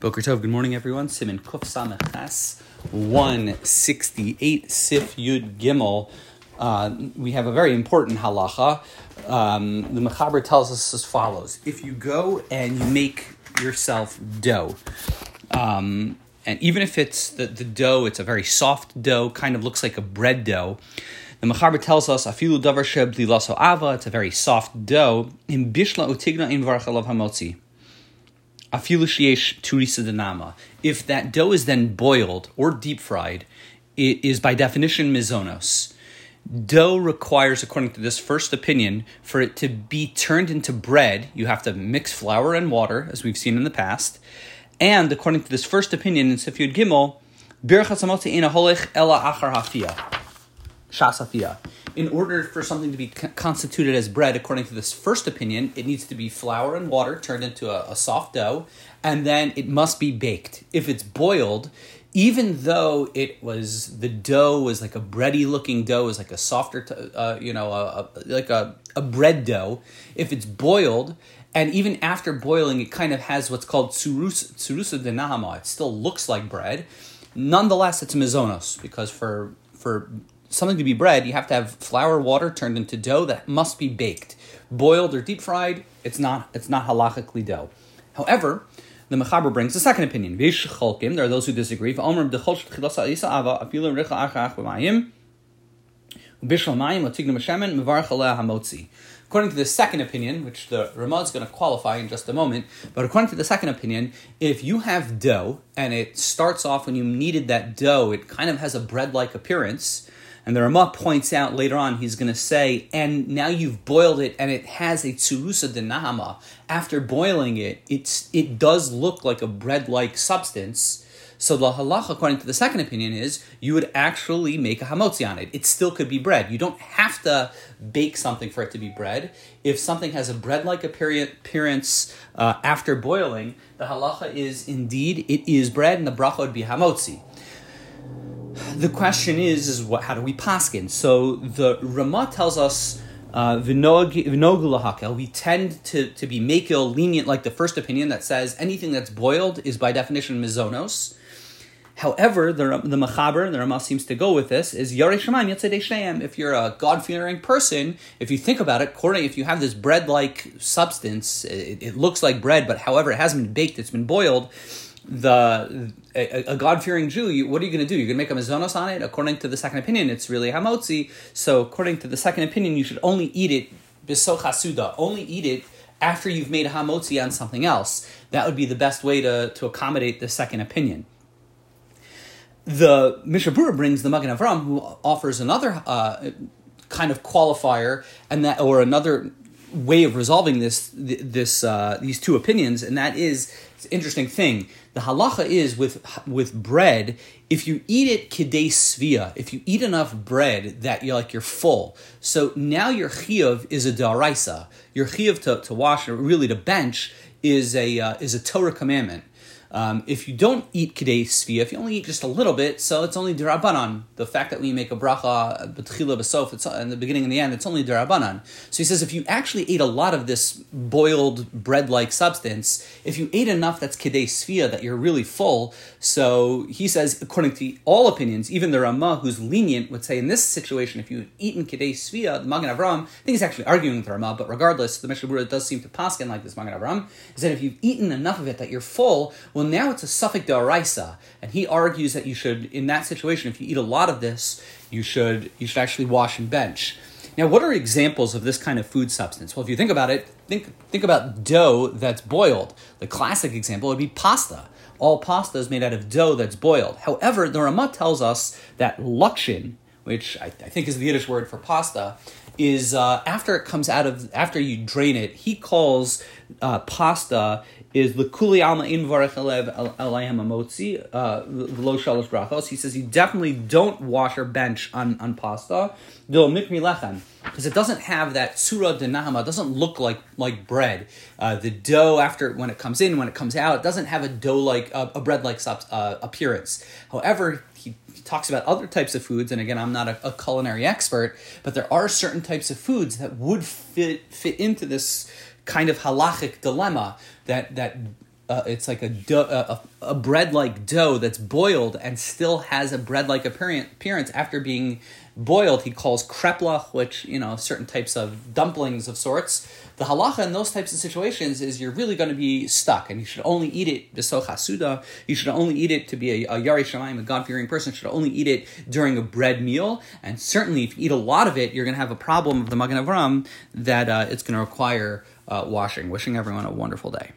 Boker Tov, good morning everyone. Simon Kuf Samachas 168 Sif Yud Gimel. Uh, we have a very important halacha. Um, the Mechaber tells us as follows If you go and you make yourself dough, um, and even if it's the, the dough, it's a very soft dough, kind of looks like a bread dough. The Mechaber tells us, "Afilu davar sheb lilaso ava." It's a very soft dough. In bishla utigna in varchalav hamotzi. If that dough is then boiled or deep fried, it is by definition mizonos. Dough requires, according to this first opinion, for it to be turned into bread, you have to mix flour and water, as we've seen in the past. And according to this first opinion in Sifyud Gimel, birchas ina in order for something to be constituted as bread, according to this first opinion, it needs to be flour and water turned into a, a soft dough, and then it must be baked. If it's boiled, even though it was the dough was like a bready looking dough, was like a softer, uh, you know, a, a, like a, a bread dough. If it's boiled, and even after boiling, it kind of has what's called tsurusa de nahama. It still looks like bread. Nonetheless, it's mizonos because for for something to be bread, you have to have flour, water turned into dough that must be baked, boiled or deep fried. It's not it's not halachically dough. However, the Mechaber brings a second opinion. There are those who disagree. According to the second opinion, which the Ramah is going to qualify in just a moment, but according to the second opinion, if you have dough and it starts off when you kneaded that dough, it kind of has a bread like appearance, and the Ramah points out later on, he's going to say, and now you've boiled it and it has a tsurusa de nahama. After boiling it, it's, it does look like a bread like substance. So the halacha, according to the second opinion, is you would actually make a hamotzi on it. It still could be bread. You don't have to bake something for it to be bread. If something has a bread-like appearance uh, after boiling, the halacha is indeed it is bread, and the bracha would be hamotzi the question is, is what? How do we paskin? So the Ramah tells us. Uh, we tend to, to be makil lenient like the first opinion that says anything that's boiled is by definition mizonos. However, the the Mechaber, the Ramah seems to go with this, is Yarei Shemaim Yatzedei If you're a God fearing person, if you think about it, according if you have this bread like substance, it, it, looks like bread, but however it hasn't been baked, it's been boiled the a, a God fearing Jew, you, what are you going to do? You're going to make a mazonos on it. According to the second opinion, it's really hamotzi. So according to the second opinion, you should only eat it bisochasuda. Only eat it after you've made hamotzi on something else. That would be the best way to to accommodate the second opinion. The Mishnah Berurah brings the Magen Avram, who offers another uh, kind of qualifier, and that or another way of resolving this this uh, these two opinions, and that is an interesting thing. The halacha is with with bread. If you eat it kidei svia, if you eat enough bread that you're like you're full, so now your chiyuv is a daraisa. Your chiyuv to, to wash or really to bench is a uh, is a Torah commandment. Um, if you don't eat kidei svia, if you only eat just a little bit, so it's only derabanan. The fact that we make a bracha betchila besof, it's in the beginning and the end, it's only derabanan. So he says if you actually ate a lot of this boiled bread-like substance, if you ate enough that's kidei svia, that you're really full. So he says, according to all opinions, even the Ramah, who's lenient, would say in this situation, if you had eaten kidei svia, the Magen Avram, I think he's actually arguing with the Ramah, but regardless, the Mishnah Berurah does seem to paskin like this Magen Avram, is that if you've eaten enough of it that you're full, well, now it's a safek daraisa, and he argues that you should, in that situation, if you eat a lot of this, you should you should actually wash and bench. Now, what are examples of this kind of food substance? Well, if you think about it, think think about dough that's boiled. The classic example would be pasta. All pasta is made out of dough that's boiled. However, the Ramah tells us that lukshin, which I, I think is the Yiddish word for pasta, is uh, after it comes out of after you drain it. He calls uh, pasta is the alma in varachalev alayhem amotzi uh, v'lo shalosh brachos. He says you definitely don't wash or bench on, on pasta. Do mikmi lechem because it doesn't have that surah de nahama. It doesn't look like like bread. Uh, the dough after when it comes in, when it comes out, it doesn't have a dough like uh, a bread like uh, appearance. However, he, talks about other types of foods, and again, I'm not a, a culinary expert, but there are certain types of foods that would fit fit into this kind of halachic dilemma that that uh, it's like a dough, a, a bread like dough that's boiled and still has a bread like appearance after being boiled. He calls kreplach, which you know certain types of dumplings of sorts. The halacha in those types of situations is you're really going to be stuck, and you should only eat it b'soch hasuda. You should only eat it to be a, a yari shamayim, a God fearing person. Should only eat it during a bread meal, and certainly if you eat a lot of it, you're going to have a problem of the Magen Avram that uh, it's going to require uh, washing. Wishing everyone a wonderful day.